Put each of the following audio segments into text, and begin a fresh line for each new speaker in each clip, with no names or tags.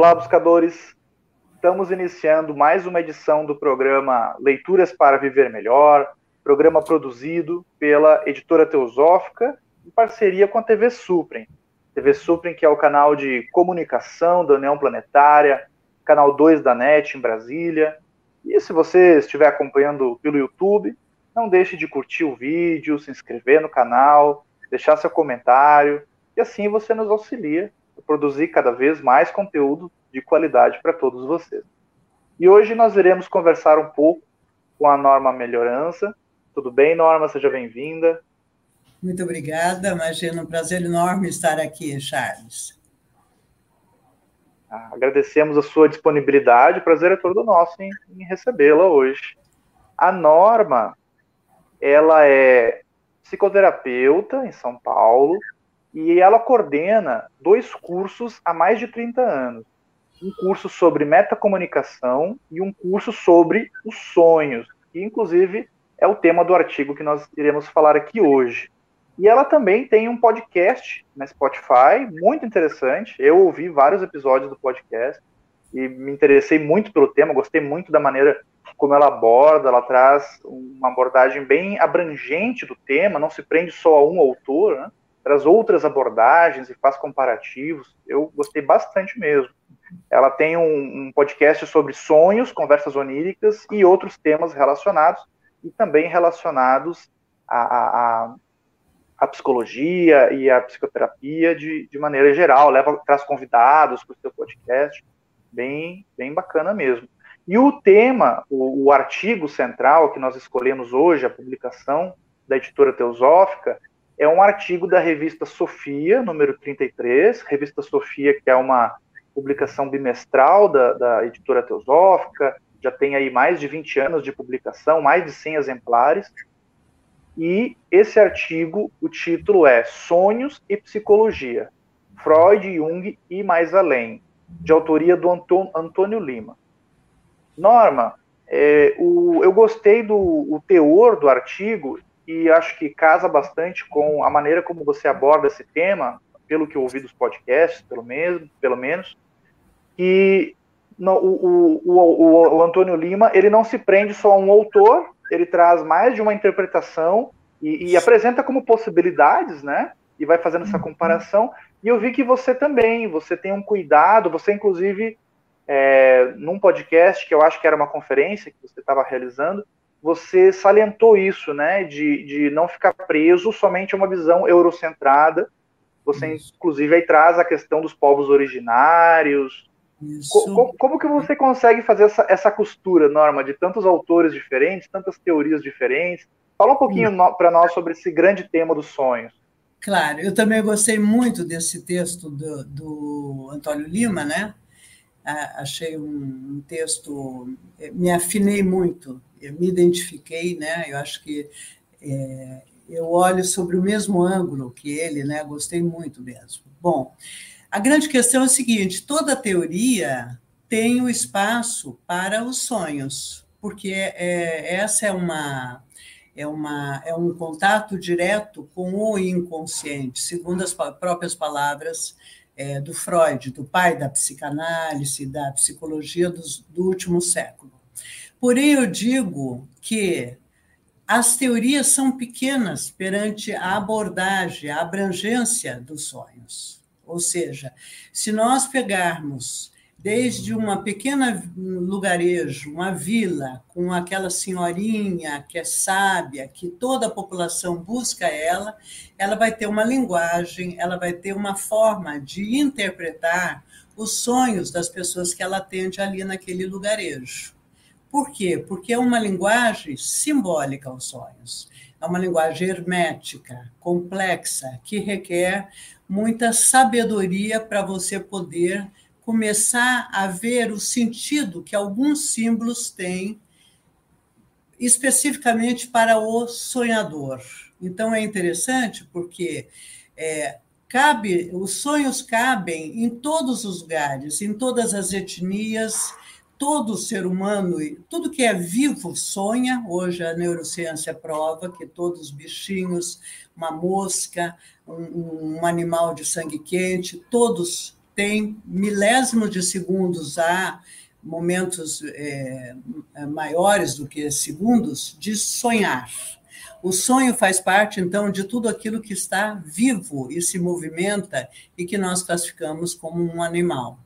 Olá, buscadores! Estamos iniciando mais uma edição do programa Leituras para Viver Melhor, programa produzido pela editora Teosófica em parceria com a TV Suprem. TV Suprem, que é o canal de comunicação da União Planetária, canal 2 da NET em Brasília. E se você estiver acompanhando pelo YouTube, não deixe de curtir o vídeo, se inscrever no canal, deixar seu comentário, e assim você nos auxilia produzir cada vez mais conteúdo de qualidade para todos vocês. E hoje nós iremos conversar um pouco com a Norma Melhorança. Tudo bem, Norma? Seja bem-vinda.
Muito obrigada, imagina um prazer enorme estar aqui, Charles.
Ah, agradecemos a sua disponibilidade, o prazer é todo nosso em, em recebê-la hoje. A Norma, ela é psicoterapeuta em São Paulo, e ela coordena dois cursos há mais de 30 anos. Um curso sobre metacomunicação e um curso sobre os sonhos, que inclusive é o tema do artigo que nós iremos falar aqui hoje. E ela também tem um podcast na Spotify, muito interessante. Eu ouvi vários episódios do podcast e me interessei muito pelo tema, gostei muito da maneira como ela aborda, ela traz uma abordagem bem abrangente do tema, não se prende só a um autor, né? Traz outras abordagens e faz comparativos. Eu gostei bastante mesmo. Ela tem um, um podcast sobre sonhos, conversas oníricas e outros temas relacionados, e também relacionados à, psicologia e à psicoterapia de, de maneira geral. Leva, traz convidados para o seu podcast. Bem, bem bacana mesmo. E o tema, o, o artigo central que nós escolhemos hoje, a publicação da editora Teosófica, é um artigo da revista Sofia, número 33, revista Sofia, que é uma publicação bimestral da, da editora Teosófica, já tem aí mais de 20 anos de publicação, mais de 100 exemplares. E esse artigo, o título é Sonhos e Psicologia, Freud, Jung e Mais Além, de autoria do Antônio Lima. Norma, é, o, eu gostei do teor do artigo e acho que casa bastante com a maneira como você aborda esse tema, pelo que eu ouvi dos podcasts, pelo, mesmo, pelo menos, que no, o, o, o, o, Antônio Lima ele não se prende só a um autor, ele traz mais de uma interpretação e, e apresenta como possibilidades, né? E vai fazendo essa comparação. E eu vi que você também, você tem um cuidado, você inclusive é, num podcast que eu acho que era uma conferência que você estava realizando, você salientou isso, né, de, de não ficar preso somente a uma visão eurocentrada. Você, isso. inclusive, aí traz a questão dos povos originários. Co como que você consegue fazer essa, essa costura, Norma, de tantos autores diferentes, tantas teorias diferentes? Fala um pouquinho no, para nós sobre esse grande tema dos sonhos.
Claro, eu também gostei muito desse texto do, do Antônio Lima, né? achei um texto, eh, me afinei muito, eu me identifiquei, né? Eu acho que é, eu olho sobre o mesmo ângulo que ele, né? Gostei muito mesmo. Bom, a grande questão é a seguinte: toda teoria tem o espaço para os sonhos, porque é, essa é uma é, uma, é um contato direto com o inconsciente, segundo as próprias palavras é, do Freud, do pai da psicanálise, da psicologia dos, do último século. Porém, eu digo que as teorias são pequenas perante a abordagem, a abrangência dos sonhos. Ou seja, se nós pegarmos desde uma pequena lugarejo, uma vila, com aquela senhorinha que é sábia, que toda a população busca ela, ela vai ter uma linguagem, ela vai ter uma forma de interpretar os sonhos das pessoas que ela atende ali naquele lugarejo. Por quê? Porque é uma linguagem simbólica aos sonhos. É uma linguagem hermética, complexa, que requer muita sabedoria para você poder começar a ver o sentido que alguns símbolos têm especificamente para o sonhador. Então é interessante porque é, cabe, os sonhos cabem em todos os lugares, em todas as etnias, todo ser humano, tudo que é vivo sonha. Hoje a neurociência prova que todos os bichinhos, uma mosca, um, um animal de sangue quente, todos tem milésimos de segundos a momentos é, maiores do que segundos de sonhar. O sonho faz parte, então, de tudo aquilo que está vivo e se movimenta e que nós classificamos como um animal.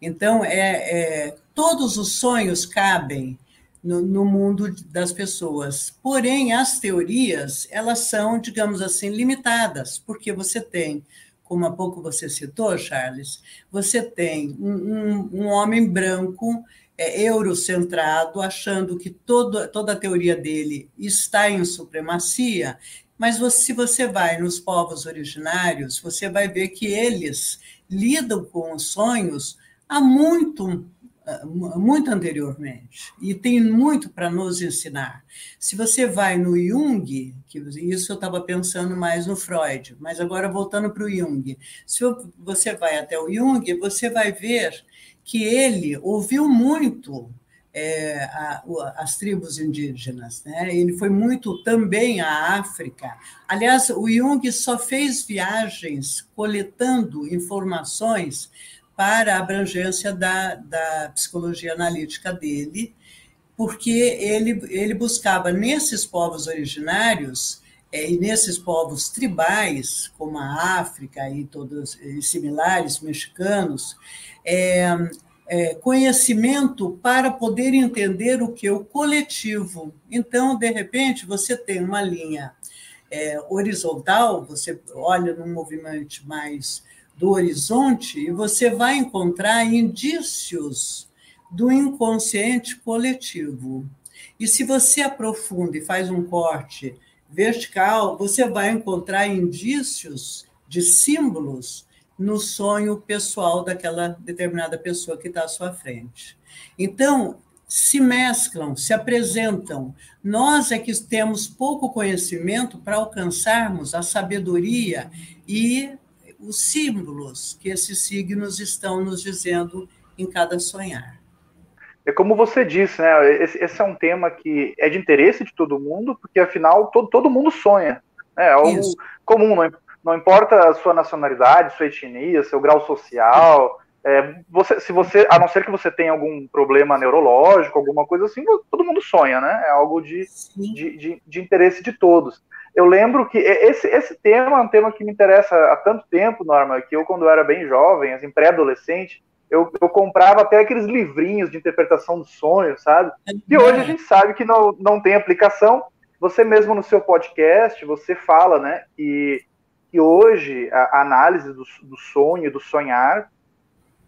Então, é, é todos os sonhos cabem no, no, mundo das pessoas. Porém, as teorias, elas são, digamos assim, limitadas, porque você tem, como há pouco você citou, Charles, você tem um, um, um homem branco é, eurocentrado, achando que todo, toda a teoria dele está em supremacia, mas você, se você vai nos povos originários, você vai ver que eles lidam com os sonhos há muito muito anteriormente e tem muito para nos ensinar. Se você vai no Jung, que isso eu estava pensando mais no Freud, mas agora voltando para o Jung, se você vai até o Jung, você vai ver que ele ouviu muito é, a, as tribos indígenas, né? Ele foi muito também à África. Aliás, o Jung só fez viagens coletando informações para a abrangência da, da psicologia analítica dele, porque ele, ele buscava nesses povos originários é, e nesses povos tribais, como a África e todos e similares, mexicanos, é, é, conhecimento para poder entender o que? O coletivo. Então, de repente, você tem uma linha é, horizontal, você olha num movimento mais do horizonte e você vai encontrar indícios do inconsciente coletivo. E se você aprofunda e faz um corte vertical, você vai encontrar indícios de símbolos no sonho pessoal daquela determinada pessoa que está à sua frente. Então, se mesclam, se apresentam. Nós é que temos pouco conhecimento para alcançarmos a sabedoria e os símbolos que esses signos estão nos dizendo em cada sonhar.
É como você disse, né? Esse, esse, é um tema que é de interesse de todo mundo, porque afinal todo, todo mundo sonha. Né? É algo Isso. comum, não, não, importa a sua nacionalidade, sua etnia, seu grau social. É, você, se você, a não ser que você tenha algum problema neurológico, alguma coisa assim, todo mundo sonha, né? É algo de, de, de, de interesse de todos eu lembro que esse, esse tema é um tema que me interessa há tanto tempo, Norma, que eu, quando eu era bem jovem, assim, pré-adolescente, eu, eu, comprava até aqueles livrinhos de interpretação do sonho, sabe? E hoje a gente sabe que não, não tem aplicação. Você mesmo no seu podcast, você fala, né, que, que hoje a, análise do, do sonho, do sonhar,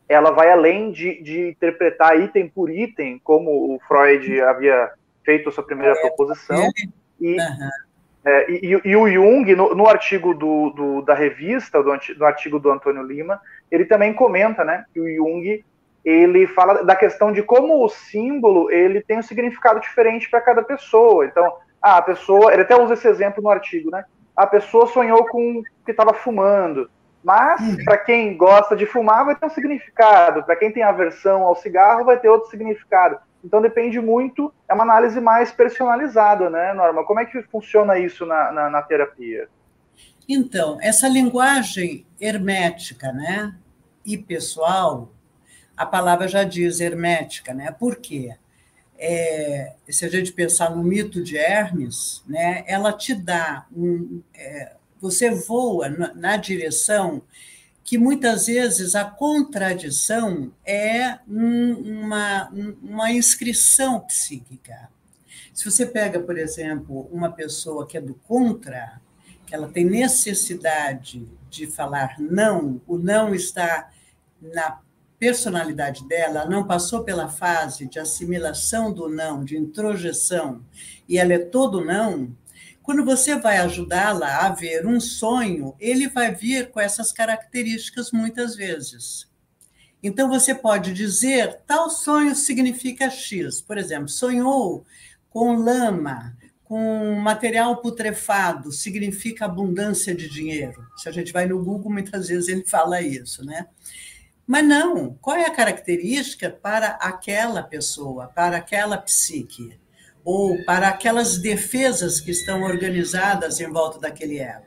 ela vai além de, de interpretar item por item, como o Freud havia feito a sua primeira é, proposição, é. e, uhum é, e, e, o Jung, no, no artigo do, do, da revista, do, no artigo do Antônio Lima, ele também comenta né, que o Jung ele fala da questão de como o símbolo ele tem um significado diferente para cada pessoa. Então, ah, a pessoa, ele até usa esse exemplo no artigo, né? A pessoa sonhou com que estava fumando, mas uhum. para quem gosta de fumar vai ter um significado, para quem tem aversão ao cigarro vai ter outro significado. Então depende muito, é uma análise mais personalizada, né, Norma? Como é que funciona isso na, na, na terapia?
Então, essa linguagem hermética, né, e pessoal, a palavra já diz hermética, né? Por quê? É, se a gente pensar no mito de Hermes, né, ela te dá um, é, você voa na, na direção que muitas vezes a contradição é um, uma, uma inscrição psíquica. Se você pega, por exemplo, uma pessoa que é do contra, que ela tem necessidade de falar não, o não está na personalidade dela, ela não passou pela fase de assimilação do não, de introjeção, e ela é todo não, quando você vai ajudá-la a ver um sonho, ele vai vir com essas características muitas vezes. Então, você pode dizer: tal sonho significa X. Por exemplo, sonhou com lama, com material putrefado, significa abundância de dinheiro. Se a gente vai no Google, muitas vezes ele fala isso, né? Mas não, qual é a característica para aquela pessoa, para aquela psique? Ou para aquelas defesas que estão organizadas em volta daquele ego.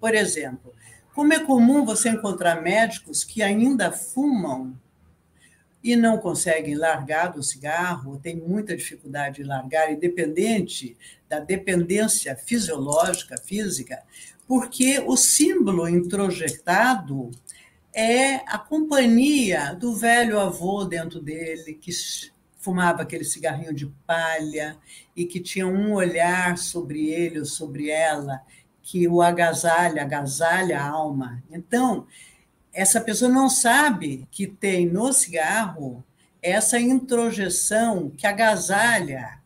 Por exemplo, Como é comum você encontrar médicos que ainda fumam e não conseguem largar do cigarro, tem muita dificuldade em largar, independente da dependência fisiológica, física, porque o símbolo introjetado é a companhia do velho avô dentro dele, que fumava aquele cigarrinho de palha e que tinha um olhar sobre ele ou sobre ela que o agasalha, agasalha a alma. Então, essa pessoa não sabe que tem no cigarro essa introjeção que agasalha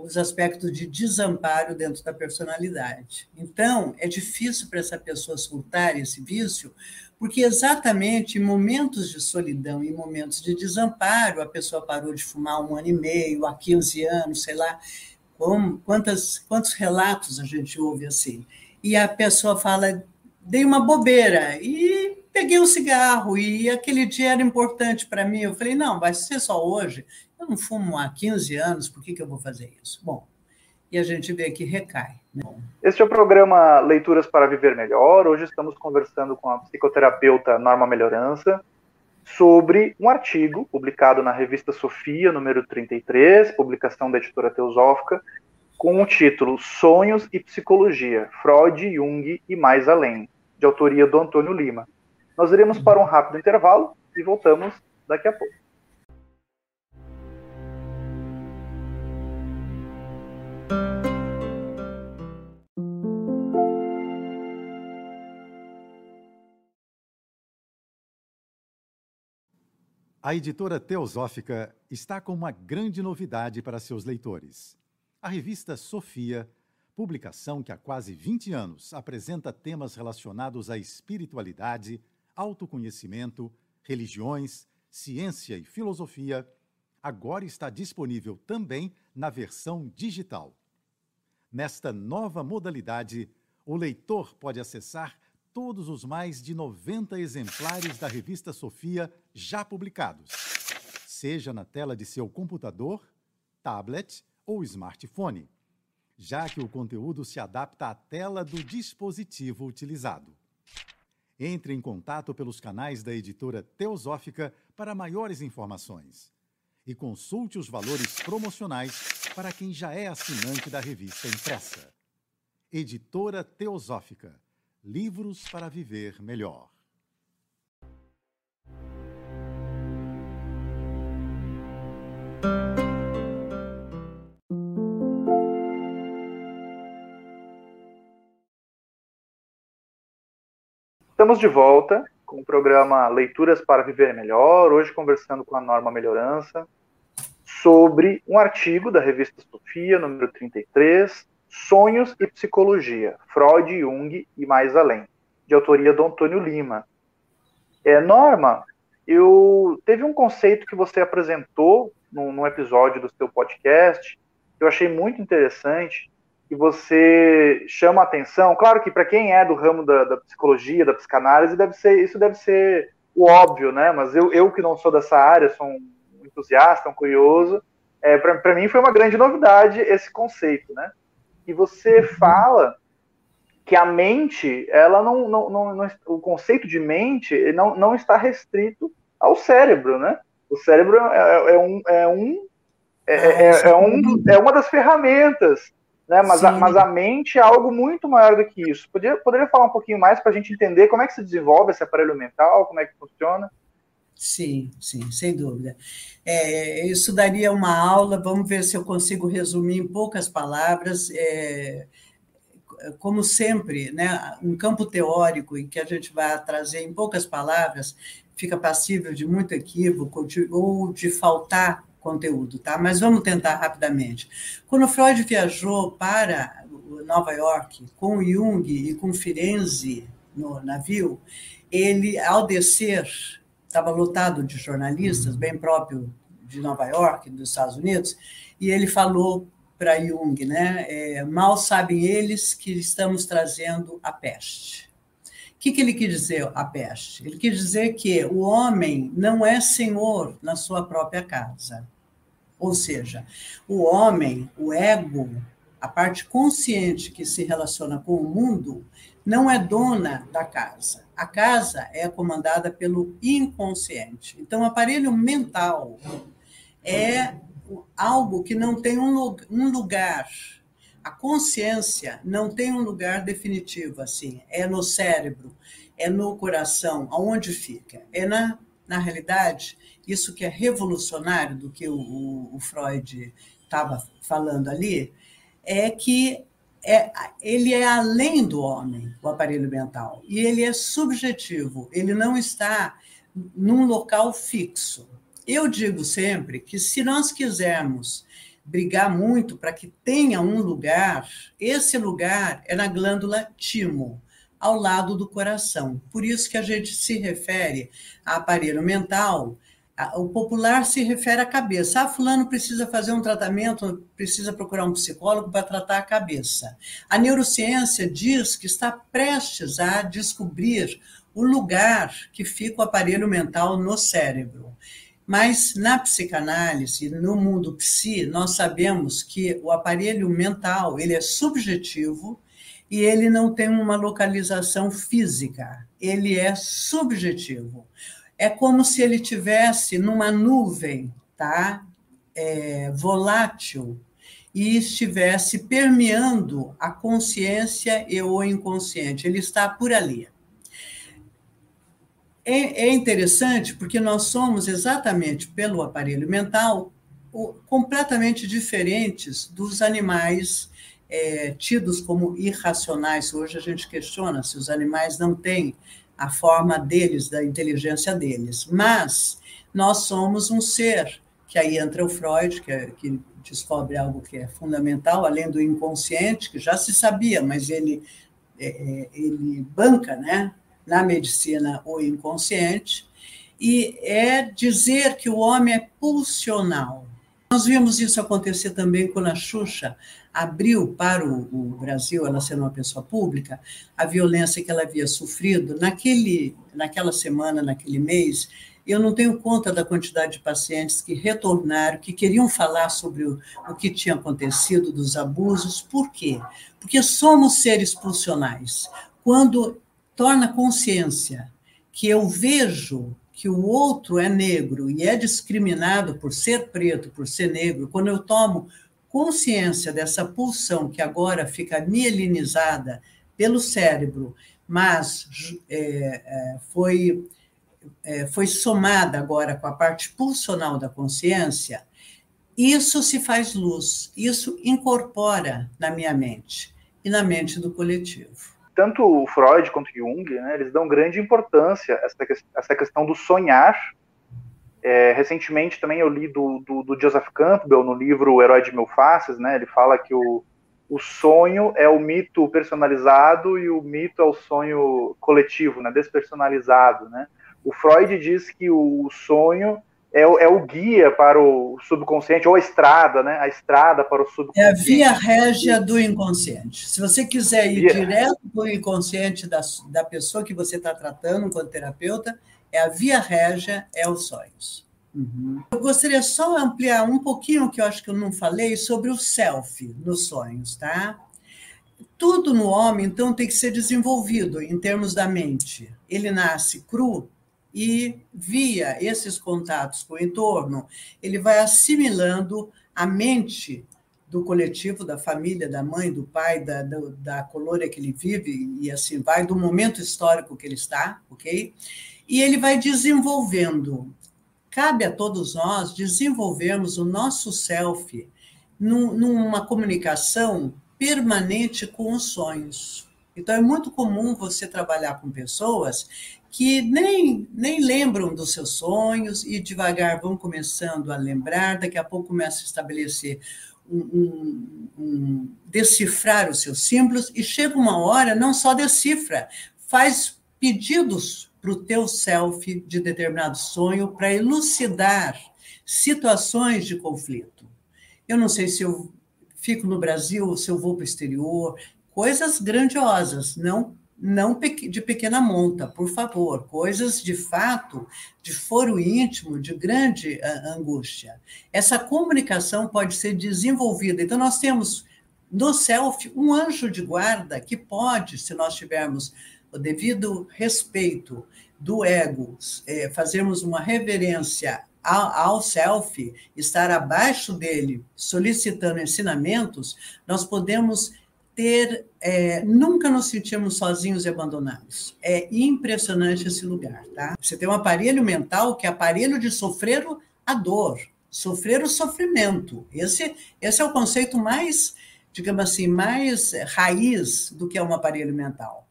os aspectos de desamparo dentro da personalidade. Então, é difícil para essa pessoa soltar esse vício, porque exatamente em momentos de solidão, em momentos de desamparo, a pessoa parou de fumar um ano e meio, há 15 anos, sei lá, como, quantas, quantos relatos a gente ouve assim. E a pessoa fala, dei uma bobeira e peguei um cigarro, e aquele dia era importante para mim. Eu falei, não, vai ser só hoje. Eu não fumo há 15 anos, por que, que eu vou fazer isso? Bom, e a gente vê que recai. Né?
Este é o programa Leituras para Viver Melhor. Hoje estamos conversando com a psicoterapeuta Norma Melhorança sobre um artigo publicado na revista Sofia, número 33, publicação da editora Teosófica, com o título Sonhos e Psicologia, Freud, Jung e Mais Além, de autoria do Antônio Lima. Nós iremos para um rápido intervalo e voltamos daqui a pouco.
A editora Teosófica está com uma grande novidade para seus leitores. A revista Sofia, publicação que há quase 20 anos apresenta temas relacionados à espiritualidade, autoconhecimento, religiões, ciência e filosofia, agora está disponível também na versão digital. Nesta nova modalidade, o leitor pode acessar todos os mais de 90 exemplares da revista Sofia já publicados, seja na tela de seu computador, tablet ou smartphone, já que o conteúdo se adapta à tela do dispositivo utilizado. Entre em contato pelos canais da editora Teosófica para maiores informações e consulte os valores promocionais para quem já é assinante da revista impressa. Editora Teosófica Livros para Viver Melhor.
Estamos de volta com o programa Leituras para Viver Melhor, hoje conversando com a Norma Melhorança sobre um artigo da revista Sofia, número 33, Sonhos e Psicologia, Freud, Jung e Mais Além, de autoria do Antônio Lima. É, Norma, eu teve um conceito que você apresentou num, num episódio do seu podcast que eu achei muito interessante e você chama a atenção. Claro que para quem é do ramo da, da, psicologia, da psicanálise, deve ser isso deve ser o óbvio, né? Mas eu, eu que não sou dessa área, sou um entusiasta, um curioso, é, para mim foi uma grande novidade esse conceito, né? E você fala que a mente, ela não, não, não, não, o conceito de mente não, não está restrito ao cérebro, né? O cérebro é, é um, é, um, é, é, é, é um, é uma das ferramentas, né? Mas a, mas a mente é algo muito maior do que isso. Poderia, poderia falar um pouquinho mais para a gente entender como é que se desenvolve esse aparelho mental, como é que funciona?
Sim, sim, sem dúvida. É, isso daria uma aula, vamos ver se eu consigo resumir em poucas palavras. É, como sempre, né, um campo teórico em que a gente vai trazer em poucas palavras fica passível de muito equívoco de, ou de faltar conteúdo, tá? Mas vamos tentar rapidamente. Quando Freud viajou para Nova York com Jung e com Firenze no navio, ele, ao descer estava lotado de jornalistas, bem próprio de Nova York, dos Estados Unidos, e ele falou para Jung, né? É, mal sabem eles que estamos trazendo a peste. O que, que ele quis dizer, a peste? Ele quis dizer que o homem não é senhor na sua própria casa. Ou seja, o homem, o ego, a parte consciente que se relaciona com o mundo, não é dona da casa. A casa é comandada pelo inconsciente. Então, o aparelho mental é algo que não tem um lugar. A consciência não tem um lugar definitivo assim. É no cérebro, é no coração, aonde fica? É na, na realidade, isso que é revolucionário do que o, o Freud estava falando ali, é que é, ele é além do homem, o aparelho mental, e ele é subjetivo, ele não está num local fixo. Eu digo sempre que se nós quisermos brigar muito para que tenha um lugar, esse lugar é na glândula timo, ao lado do coração. Por isso que a gente se refere a aparelho mental o popular se refere à cabeça. Ah, fulano precisa fazer um tratamento, precisa procurar um psicólogo para tratar a cabeça. A neurociência diz que está prestes a descobrir o lugar que fica o aparelho mental no cérebro. Mas na psicanálise, no mundo psi, nós sabemos que o aparelho mental, ele é subjetivo e ele não tem uma localização física, ele é subjetivo é como se ele tivesse numa nuvem, tá? É, volátil e estivesse permeando a consciência e o inconsciente. Ele está por ali. É, é interessante porque nós somos exatamente pelo aparelho mental completamente diferentes dos animais é, tidos como irracionais. Hoje a gente questiona se os animais não têm a forma deles, da inteligência deles. Mas nós somos um ser, que aí entra o Freud, que, é, que descobre algo que é fundamental, além do inconsciente, que já se sabia, mas ele, é, é ele banca né, na medicina o inconsciente, e é dizer que o homem é pulsional. Nós vimos isso acontecer também quando a Xuxa abriu para o, Brasil, ela sendo uma pessoa pública, a violência que ela havia sofrido naquele, naquela semana, naquele mês. Eu não tenho conta da quantidade de pacientes que retornaram, que queriam falar sobre o, o que tinha acontecido, dos abusos. Por quê? Porque somos seres pulsionais. Quando torna consciência que eu vejo que o outro é negro e é discriminado por ser preto, por ser negro, quando eu tomo consciência dessa pulsão que agora fica mielinizada pelo cérebro, mas é, é, foi, é, foi somada agora com a parte pulsional da consciência, isso se faz luz, isso incorpora na minha mente e na mente do coletivo.
Tanto o Freud quanto o Jung, né, eles dão grande importância a essa, essa questão do sonhar é, recentemente também eu li do, do, do, Joseph Campbell no livro O Herói de Mil Faces, né? Ele fala que o, o sonho é o mito personalizado e o mito é o sonho coletivo, né? Despersonalizado, né? O Freud diz que o sonho é o, é o guia para o subconsciente, ou a estrada, né? A estrada para o subconsciente.
É a via régia do inconsciente. Se você quiser ir via... direto para o inconsciente da, da pessoa que você está tratando enquanto terapeuta, é a via régia, é os sonhos. Uhum. Eu gostaria só ampliar um pouquinho, que eu acho que eu não falei, sobre o self nos sonhos, tá? Tudo no homem, então, tem que ser desenvolvido em termos da mente. Ele nasce cru e, via esses contatos com o entorno, ele vai assimilando a mente do coletivo, da família, da mãe, do pai, da, da, da colônia que ele vive, e assim vai, do momento histórico que ele está, ok? e ele vai desenvolvendo. Cabe a todos nós desenvolvermos o nosso self numa comunicação permanente com os sonhos. Então, é muito comum você trabalhar com pessoas que nem, nem lembram dos seus sonhos e devagar vão começando a lembrar, daqui a pouco começa a estabelecer um, um, um, decifrar os seus símbolos e chega uma hora não só decifra, faz pedidos para o teu self de determinado sonho para elucidar situações de conflito. Eu não sei se eu fico no Brasil se eu vou para o exterior, coisas grandiosas, não não de pequena monta, por favor, coisas de fato, de foro íntimo, de grande angústia. Essa comunicação pode ser desenvolvida. Então, nós temos no self um anjo de guarda que pode, se nós tivermos o devido respeito do ego, é, fazermos uma reverência ao, ao self, estar abaixo dele, solicitando ensinamentos, nós podemos ter, é, nunca nos sentimos sozinhos e abandonados. É impressionante esse lugar, tá? Você tem um aparelho mental que é aparelho de sofrer a dor, sofrer o sofrimento. Esse, esse é o conceito mais, digamos assim, mais raiz do que é um aparelho mental.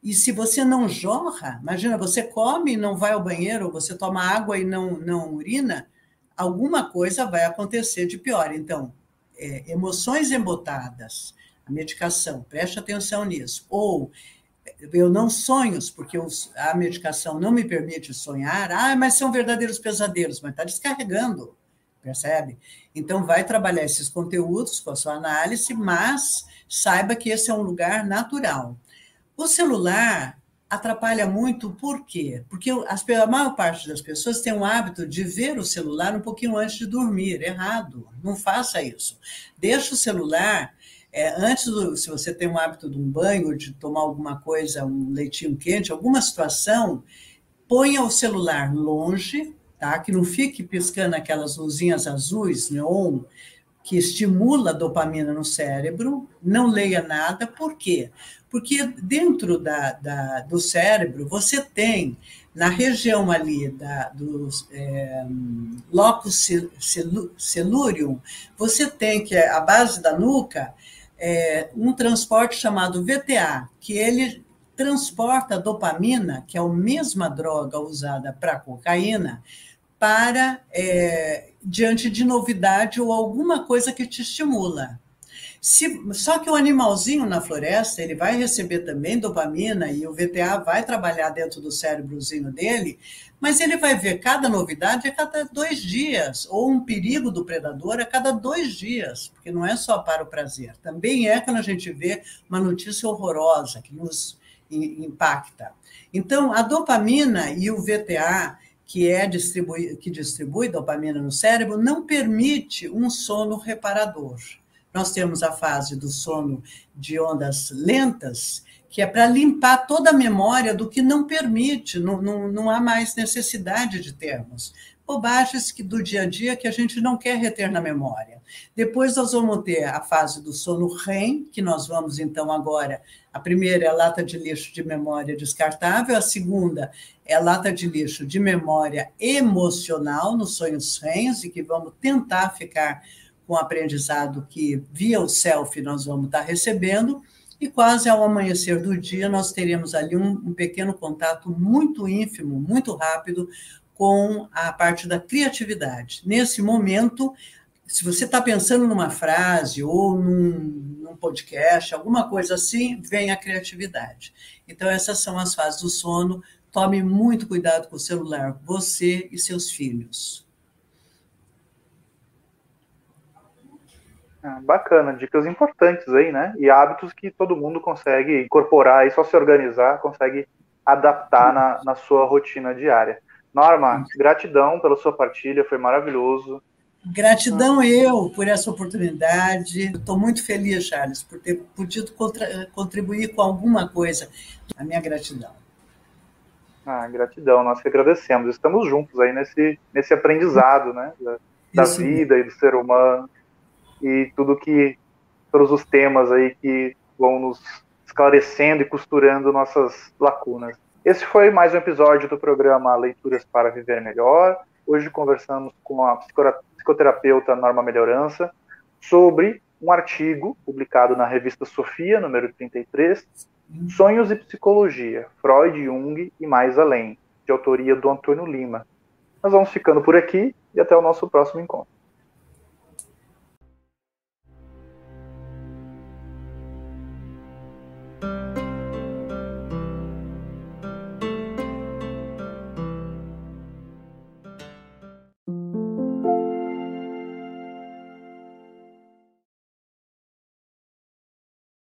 E se você não jorra, imagina, você come e não vai ao banheiro, você toma água e não, não urina, alguma coisa vai acontecer de pior. Então, é, emoções embotadas, a medicação, preste atenção nisso. Ou eu não sonho, porque a medicação não me permite sonhar. Ah, mas são verdadeiros pesadelos, mas está descarregando, percebe? Então, vai trabalhar esses conteúdos com a sua análise, mas saiba que esse é um lugar natural. O celular atrapalha muito, por quê? Porque a maior parte das pessoas tem o hábito de ver o celular um pouquinho antes de dormir. Errado, não faça isso. Deixa o celular é, antes, do, se você tem um hábito de um banho, de tomar alguma coisa, um leitinho quente, alguma situação, ponha o celular longe, tá? Que não fique piscando aquelas luzinhas azuis, neon, que estimula a dopamina no cérebro. Não leia nada, por quê? Porque dentro da, da do cérebro você tem na região ali da, do é, locus celúrium, você tem que é a base da nuca, é, um transporte chamado VTA, que ele transporta dopamina, que é a mesma droga usada para cocaína, para é, diante de novidade ou alguma coisa que te estimula. Se, só que o animalzinho na floresta, ele vai receber também dopamina e o VTA vai trabalhar dentro do cérebrozinho dele, mas ele vai ver cada novidade a cada dois dias, ou um perigo do predador a cada dois dias, porque não é só para o prazer. Também é quando a gente vê uma notícia horrorosa que nos impacta. Então, a dopamina e o VTA, que é distribui, que distribui dopamina no cérebro, não permite um sono reparador. Nós temos a fase do sono de ondas lentas, que é para limpar toda a memória do que não permite, não, não, não há mais necessidade de termos. Bobagens que, do dia a dia que a gente não quer reter na memória. Depois nós vamos ter a fase do sono REM, que nós vamos então agora. A primeira é a lata de lixo de memória descartável, a segunda é a lata de lixo de memória emocional nos sonhos REMs, e que vamos tentar ficar com o aprendizado que via o self nós vamos estar recebendo, e quase ao amanhecer do dia nós teremos ali um, um pequeno contato muito ínfimo, muito rápido com a parte da criatividade. Nesse momento, se você está pensando numa frase ou num, num, podcast, alguma coisa assim, vem a criatividade. Então, essas são as fases do sono. Tome muito cuidado com o celular, você e seus filhos.
Ah, bacana, dicas importantes aí, né? E hábitos que todo mundo consegue incorporar e só se organizar, consegue adaptar na, na sua rotina diária. Norma, gratidão pela sua partilha, foi maravilhoso.
Gratidão eu por essa oportunidade. Estou muito feliz, Charles, por ter podido contribuir com alguma coisa. A minha gratidão.
Ah, gratidão, nós que agradecemos. Estamos juntos aí nesse, nesse aprendizado, né? Da, da vida e do ser humano e tudo que todos os temas aí que vão nos esclarecendo e costurando nossas lacunas. Esse foi mais um episódio do programa Leituras para Viver Melhor. Hoje conversamos com a psicoterapeuta Norma Melhorança sobre um artigo publicado na revista Sofia, número 33, Sonhos e Psicologia, Freud, Jung e Mais Além, de autoria do Antônio Lima. Nós vamos ficando por aqui e até o nosso próximo encontro.